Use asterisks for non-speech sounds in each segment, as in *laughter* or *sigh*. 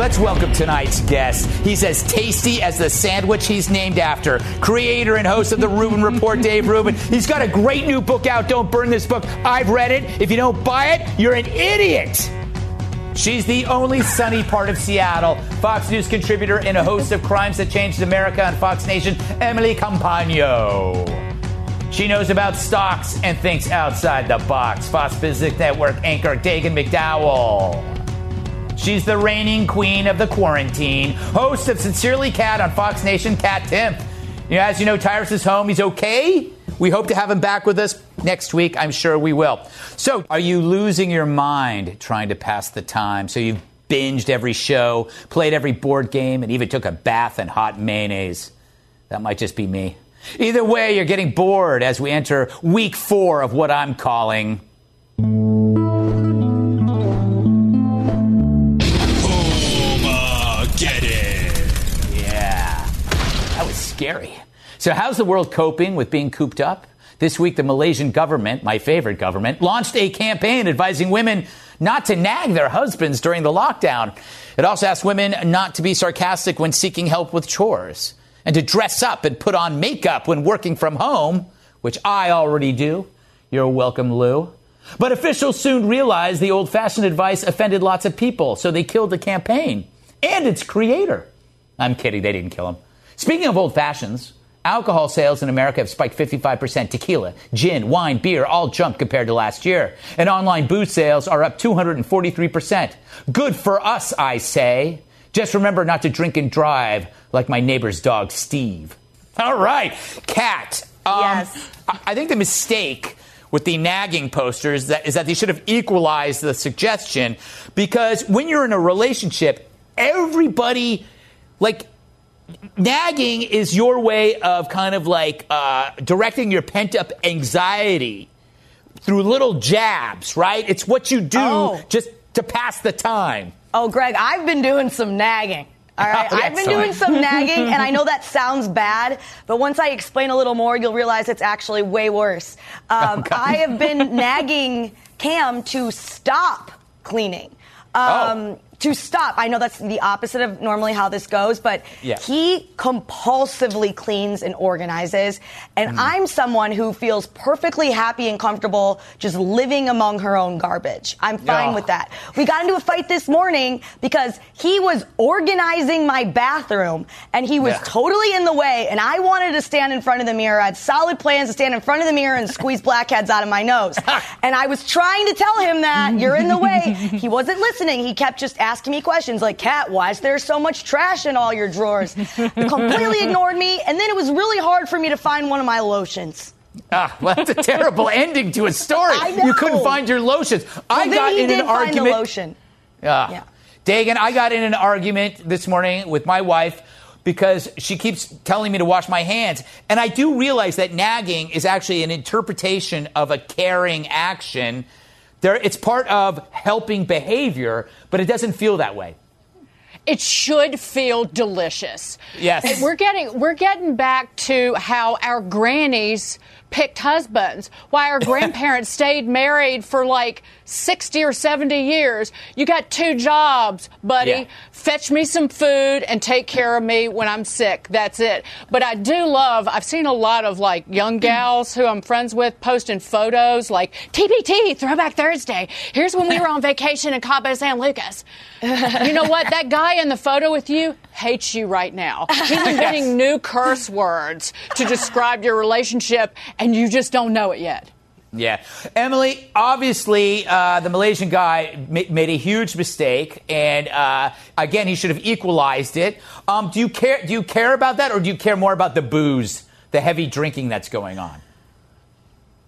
Let's welcome tonight's guest. He's as tasty as the sandwich he's named after. Creator and host of the Rubin Report, *laughs* Dave Rubin. He's got a great new book out. Don't burn this book. I've read it. If you don't buy it, you're an idiot. She's the only sunny part of Seattle. Fox News contributor and a host of Crimes That Changed America on Fox Nation, Emily Compagno. She knows about stocks and thinks outside the box. Fox Business Network anchor Dagen McDowell. She's the reigning queen of the quarantine, host of Sincerely Kat on Fox Nation, Kat Timpf. You know, as you know, Tyrus is home. He's okay. We hope to have him back with us next week. I'm sure we will. So, are you losing your mind trying to pass the time? So you've binged every show, played every board game, and even took a bath in hot mayonnaise. That might just be me. Either way, you're getting bored as we enter week four of what I'm calling scary. So, how's the world coping with being cooped up? This week, the Malaysian government, my favorite government, launched a campaign advising women not to nag their husbands during the lockdown. It also asked women not to be sarcastic when seeking help with chores and to dress up and put on makeup when working from home, which I already do. You're welcome, Lou. But officials soon realized the old fashioned advice offended lots of people, so they killed the campaign and its creator. I'm kidding, they didn't kill him. Speaking of old fashions, alcohol sales in America have spiked 55%. Tequila, gin, wine, beer all jumped compared to last year. And online booze sales are up 243%. Good for us, I say. Just remember not to drink and drive like my neighbor's dog, Steve. All right, Kat. Um, Yes. I- I think the mistake with the nagging posters that is that they should have equalized the suggestion because when you're in a relationship, everybody like nagging is your way of kind of like uh, directing your pent up anxiety through little jabs, right? It's what you do Oh. just to pass the time. Oh, Greg, I've been doing some nagging. All right, *laughs* Oh, I've been doing some nagging, and I *laughs* know that sounds bad, but once I explain a little more, you'll realize it's actually way worse. Um, *laughs* Okay. I have been nagging Cam to stop cleaning. Um, Oh. To stop. I know that's the opposite of normally how this goes, but Yeah. he compulsively cleans and organizes. And Mm. I'm someone who feels perfectly happy and comfortable just living among her own garbage. I'm fine Oh. with that. We got into a fight this morning because he was organizing my bathroom and he was Yeah. totally in the way. And I wanted to stand in front of the mirror. I had solid plans to stand in front of the mirror and squeeze blackheads out of my nose. *laughs* and I was trying to tell him that you're in the way. *laughs* He wasn't listening. He kept just asking me questions like, Kat, why is there so much trash in all your drawers? Completely *laughs* ignored me. And then it was really hard for me to find one of my lotions. Ah, well, that's a terrible *laughs* ending to a story. I know. You couldn't find your lotions. I Well, then got in an argument. lotion. Ah. Yeah. Dagen, I got in an argument this morning with my wife because she keeps telling me to wash my hands. And I do realize that nagging is actually an interpretation of a caring action. There, it's part of helping behavior, but it doesn't feel that way. it should feel delicious. Yes. We're getting we're getting back to how our grannies picked husbands, why our grandparents *laughs* stayed married for like 60 or 70 years. You got two jobs, buddy. Yeah. Fetch me some food and take care of me when I'm sick. That's it. But I do love, I've seen a lot of like young mm. gals who I'm friends with posting photos like TBT, Throwback Thursday. Here's when we were on *laughs* vacation in Cabo San Lucas. You know what? That guy in the photo with you hates you right now. *laughs* He's inventing new curse words to describe your relationship, and you just don't know it yet. Yeah. Emily, obviously, uh, the Malaysian guy ma- made a huge mistake. And uh, again, he should have equalized it. Um, do, you care, do you care about that, or do you care more about the booze, the heavy drinking that's going on?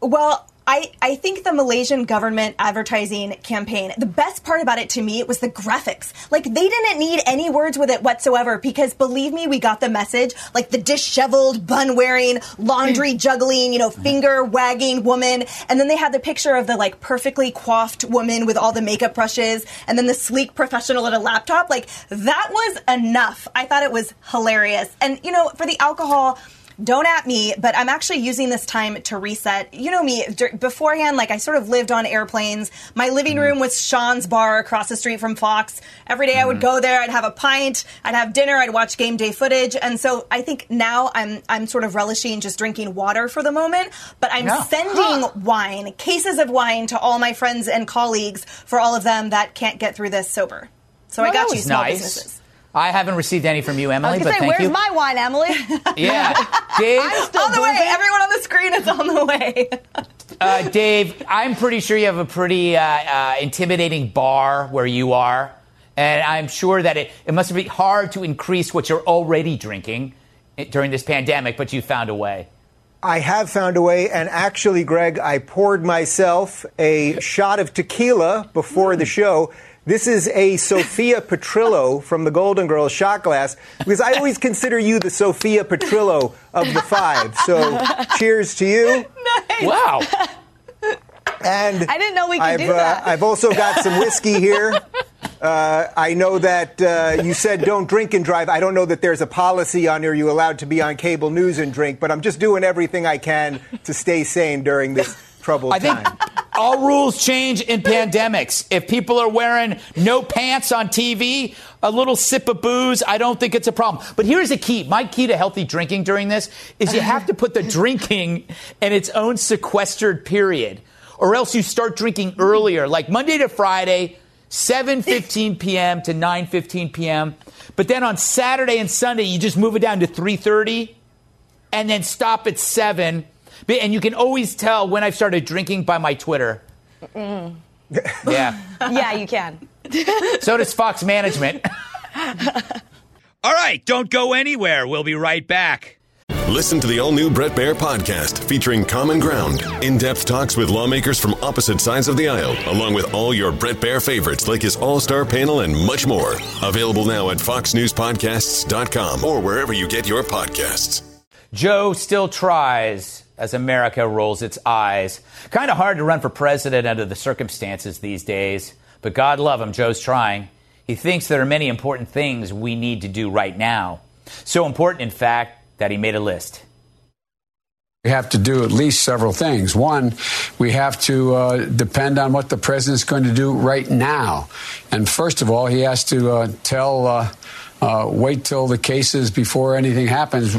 Well, I I, think the Malaysian government advertising campaign, the best part about it to me was the graphics. Like, they didn't need any words with it whatsoever because believe me, we got the message. Like, the disheveled, bun wearing, laundry mm. juggling, you know, mm-hmm. finger wagging woman. And then they had the picture of the, like, perfectly coiffed woman with all the makeup brushes and then the sleek professional at a laptop. Like, that was enough. I thought it was hilarious. And, you know, for the alcohol, don't at me, but I'm actually using this time to reset. You know me, beforehand, like I sort of lived on airplanes. My living room was Sean's bar across the street from Fox. Every day I would mm-hmm. go there, I'd have a pint, I'd have dinner, I'd watch game day footage. And so I think now I'm I'm sort of relishing just drinking water for the moment, but I'm yeah. sending huh. wine, cases of wine to all my friends and colleagues for all of them that can't get through this sober. So well, I got you small nice. businesses. I haven't received any from you, Emily. but say, thank where's you. my wine, Emily? *laughs* *laughs* yeah, Dave. I'm still on the way. Everyone on the screen is on the way. *laughs* uh, Dave, I'm pretty sure you have a pretty uh, uh, intimidating bar where you are, and I'm sure that it, it must be hard to increase what you're already drinking during this pandemic, but you found a way. I have found a way, and actually, Greg, I poured myself a shot of tequila before the show this is a Sophia Petrillo from the Golden Girls shot glass because I always consider you the Sophia Petrillo of the five. So cheers to you. Nice. Wow. And I didn't know we could I've, do that. Uh, I've also got some whiskey here. Uh, I know that uh, you said don't drink and drive. I don't know that there's a policy on here you allowed to be on cable news and drink, but I'm just doing everything I can to stay sane during this troubled I time. All rules change in pandemics. If people are wearing no pants on TV, a little sip of booze, I don't think it's a problem. But here's the key. My key to healthy drinking during this is you have to put the drinking in its own sequestered period. Or else you start drinking earlier, like Monday to Friday, 7:15 p.m. to 9:15 p.m. But then on Saturday and Sunday, you just move it down to 3:30 and then stop at 7 and you can always tell when I've started drinking by my Twitter. Mm. Yeah. *laughs* yeah, you can. *laughs* so does Fox Management. *laughs* All right, don't go anywhere. We'll be right back. Listen to the all new Bret Baier podcast featuring Common Ground, in depth talks with lawmakers from opposite sides of the aisle, along with all your Bret Baier favorites like his all star panel and much more. Available now at FoxNewsPodcasts.com or wherever you get your podcasts. Joe still tries as America rolls its eyes. Kind of hard to run for president under the circumstances these days, but God love him, Joe's trying. He thinks there are many important things we need to do right now. So important, in fact, that he made a list. We have to do at least several things. One, we have to uh, depend on what the president's going to do right now. And first of all, he has to uh, tell, uh, uh wait till the cases before anything happens.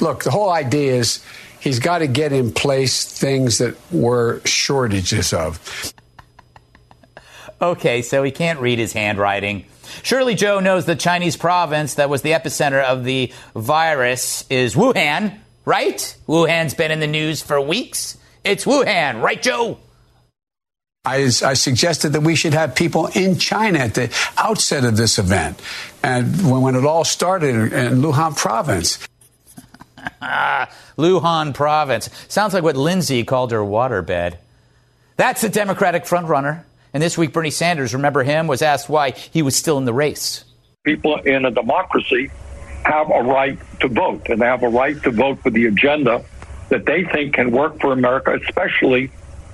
Look, the whole idea is he's got to get in place things that were shortages of. Okay, so he can't read his handwriting. Surely Joe knows the Chinese province that was the epicenter of the virus is Wuhan, right? Wuhan's been in the news for weeks. It's Wuhan, right, Joe? I, I, suggested that we should have people in China at the outset of this event, and when, when it all started in Luhan province. *laughs* Luhan province. Sounds like what Lindsay called her waterbed. That's the Democratic frontrunner. And this week, Bernie Sanders, remember him, was asked why he was still in the race. People in a democracy have a right to vote, and they have a right to vote for the agenda that they think can work for America, especially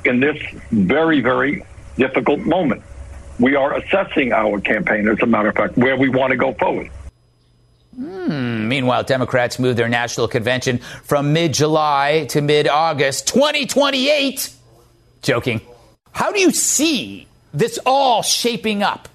in this very, very difficult moment. We are assessing our campaign, as a matter of fact, where we want to go forward. Hmm. Meanwhile, Democrats moved their national convention from mid July to mid August 2028. Joking. How do you see this all shaping up?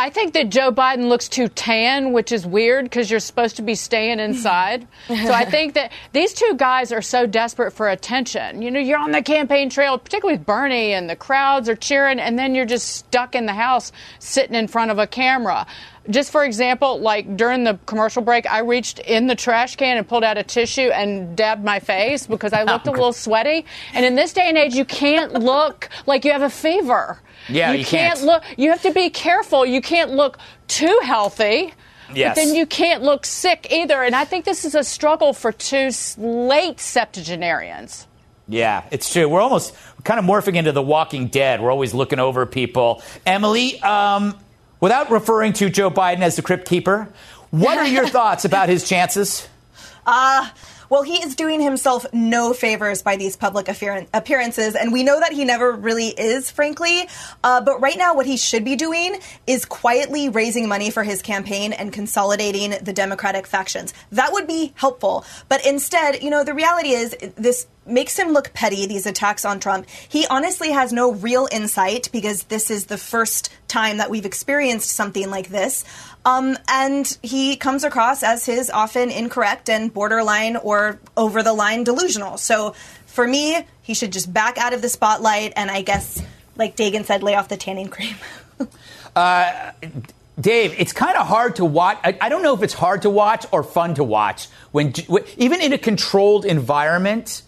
I think that Joe Biden looks too tan, which is weird because you're supposed to be staying inside. so I think that these two guys are so desperate for attention. You know, you're on the campaign trail, particularly with Bernie, and the crowds are cheering, and then you're just stuck in the house sitting in front of a camera just for example, like during the commercial break, I reached in the trash can and pulled out a tissue and dabbed my face because I looked a little sweaty. And in this day and age, you can't *laughs* look like you have a fever. Yeah, you, you can't, can't look. You have to be careful. You can't look too healthy. Yes. But then you can't look sick either. And I think this is a struggle for two late septuagenarians. Yeah, it's true. We're almost kind of morphing into the Walking Dead. We're always looking over people. Emily, um, without referring to Joe Biden as the crypt keeper, what are your *laughs* thoughts about his chances? Uh, well, he is doing himself no favors by these public appearances, and we know that he never really is, frankly. Uh, but right now, what he should be doing is quietly raising money for his campaign and consolidating the Democratic factions. That would be helpful. But instead, you know, the reality is this makes him look petty, these attacks on Trump. He honestly has no real insight because this is the first time that we've experienced something like this. Um, and he comes across as his often incorrect and borderline or over the line delusional. So for me, he should just back out of the spotlight and I guess, like Dagen said, lay off the tanning cream. *laughs* uh, Dave, it's kind of hard to watch. I, I, don't know if it's hard to watch or fun to watch when, even in a controlled environment.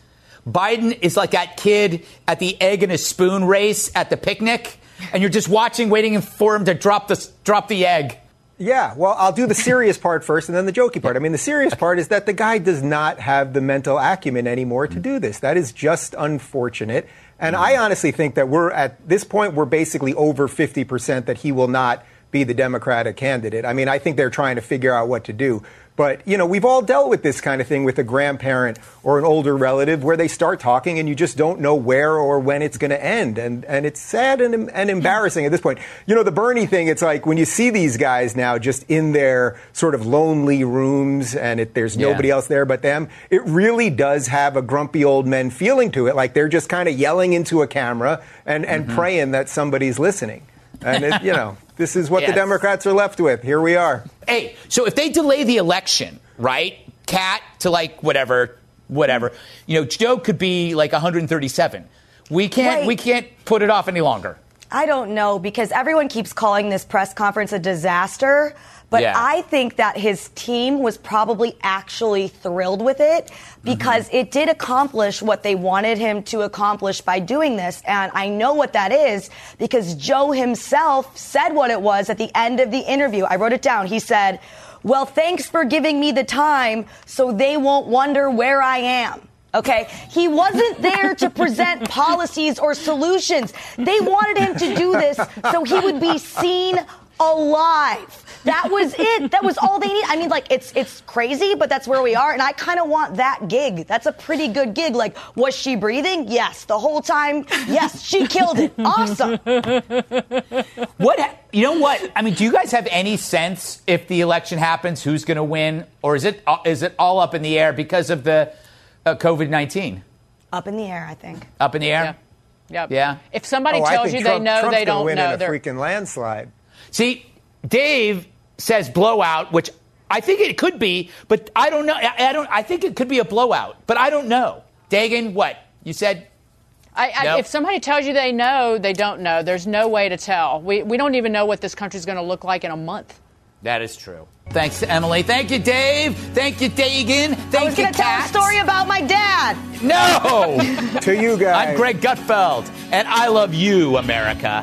Biden is like that kid at the egg and a spoon race at the picnic, and you're just watching, waiting for him to drop the drop the egg. Yeah, well, I'll do the serious part first and then the jokey part. I mean, the serious part is that the guy does not have the mental acumen anymore to do this. That is just unfortunate. And I honestly think that we're at this point, we're basically over 50% that he will not be the Democratic candidate. I mean, I think they're trying to figure out what to do. But, you know, we've all dealt with this kind of thing with a grandparent or an older relative where they start talking and you just don't know where or when it's going to end. And, and it's sad and, and embarrassing at this point. You know, the Bernie thing, it's like when you see these guys now just in their sort of lonely rooms and it, there's yeah. nobody else there but them, it really does have a grumpy old men feeling to it. Like they're just kind of yelling into a camera and, and mm-hmm. praying that somebody's listening. And, it, you know. *laughs* This is what yes. the Democrats are left with. Here we are. Hey, so if they delay the election, right? Kat to like whatever, whatever. You know, Joe could be like 137. We can't. Wait. We can't put it off any longer. I don't know because everyone keeps calling this press conference a disaster. But yeah. I think that his team was probably actually thrilled with it because mm-hmm. it did accomplish what they wanted him to accomplish by doing this. And I know what that is because Joe himself said what it was at the end of the interview. I wrote it down. He said, well, thanks for giving me the time so they won't wonder where I am. Okay. He wasn't there to present *laughs* policies or solutions. They wanted him to do this so he would be seen alive. That was it. That was all they need. I mean, like it's it's crazy, but that's where we are. And I kind of want that gig. That's a pretty good gig. Like, was she breathing? Yes. The whole time? Yes. She killed it. *laughs* Awesome. what? You know what? I mean, do you guys have any sense if the election happens, who's going to win, or is it is it all up in the air because of the uh, COVID nineteen? Up in the air, I think. Up in the air. Yeah. Yep. Yeah. If somebody oh, tells you Trump, they know, Trump's they don't win know. In a freaking landslide. See, Dave says blowout, which I think it could be, but I don't know. I, I don't. I think it could be a blowout, but I don't know. Dagen, what you said? I, I, If somebody tells you they know, they don't know. There's no way to tell. We, we don't even know what this country's going to look like in a month. That is true. Thanks to Emily. Thank you, Dave. Thank you, Dagen. Thank I was going to tell a story about my dad. No. to you *laughs* guys. I'm Greg Gutfeld, and I love you, America.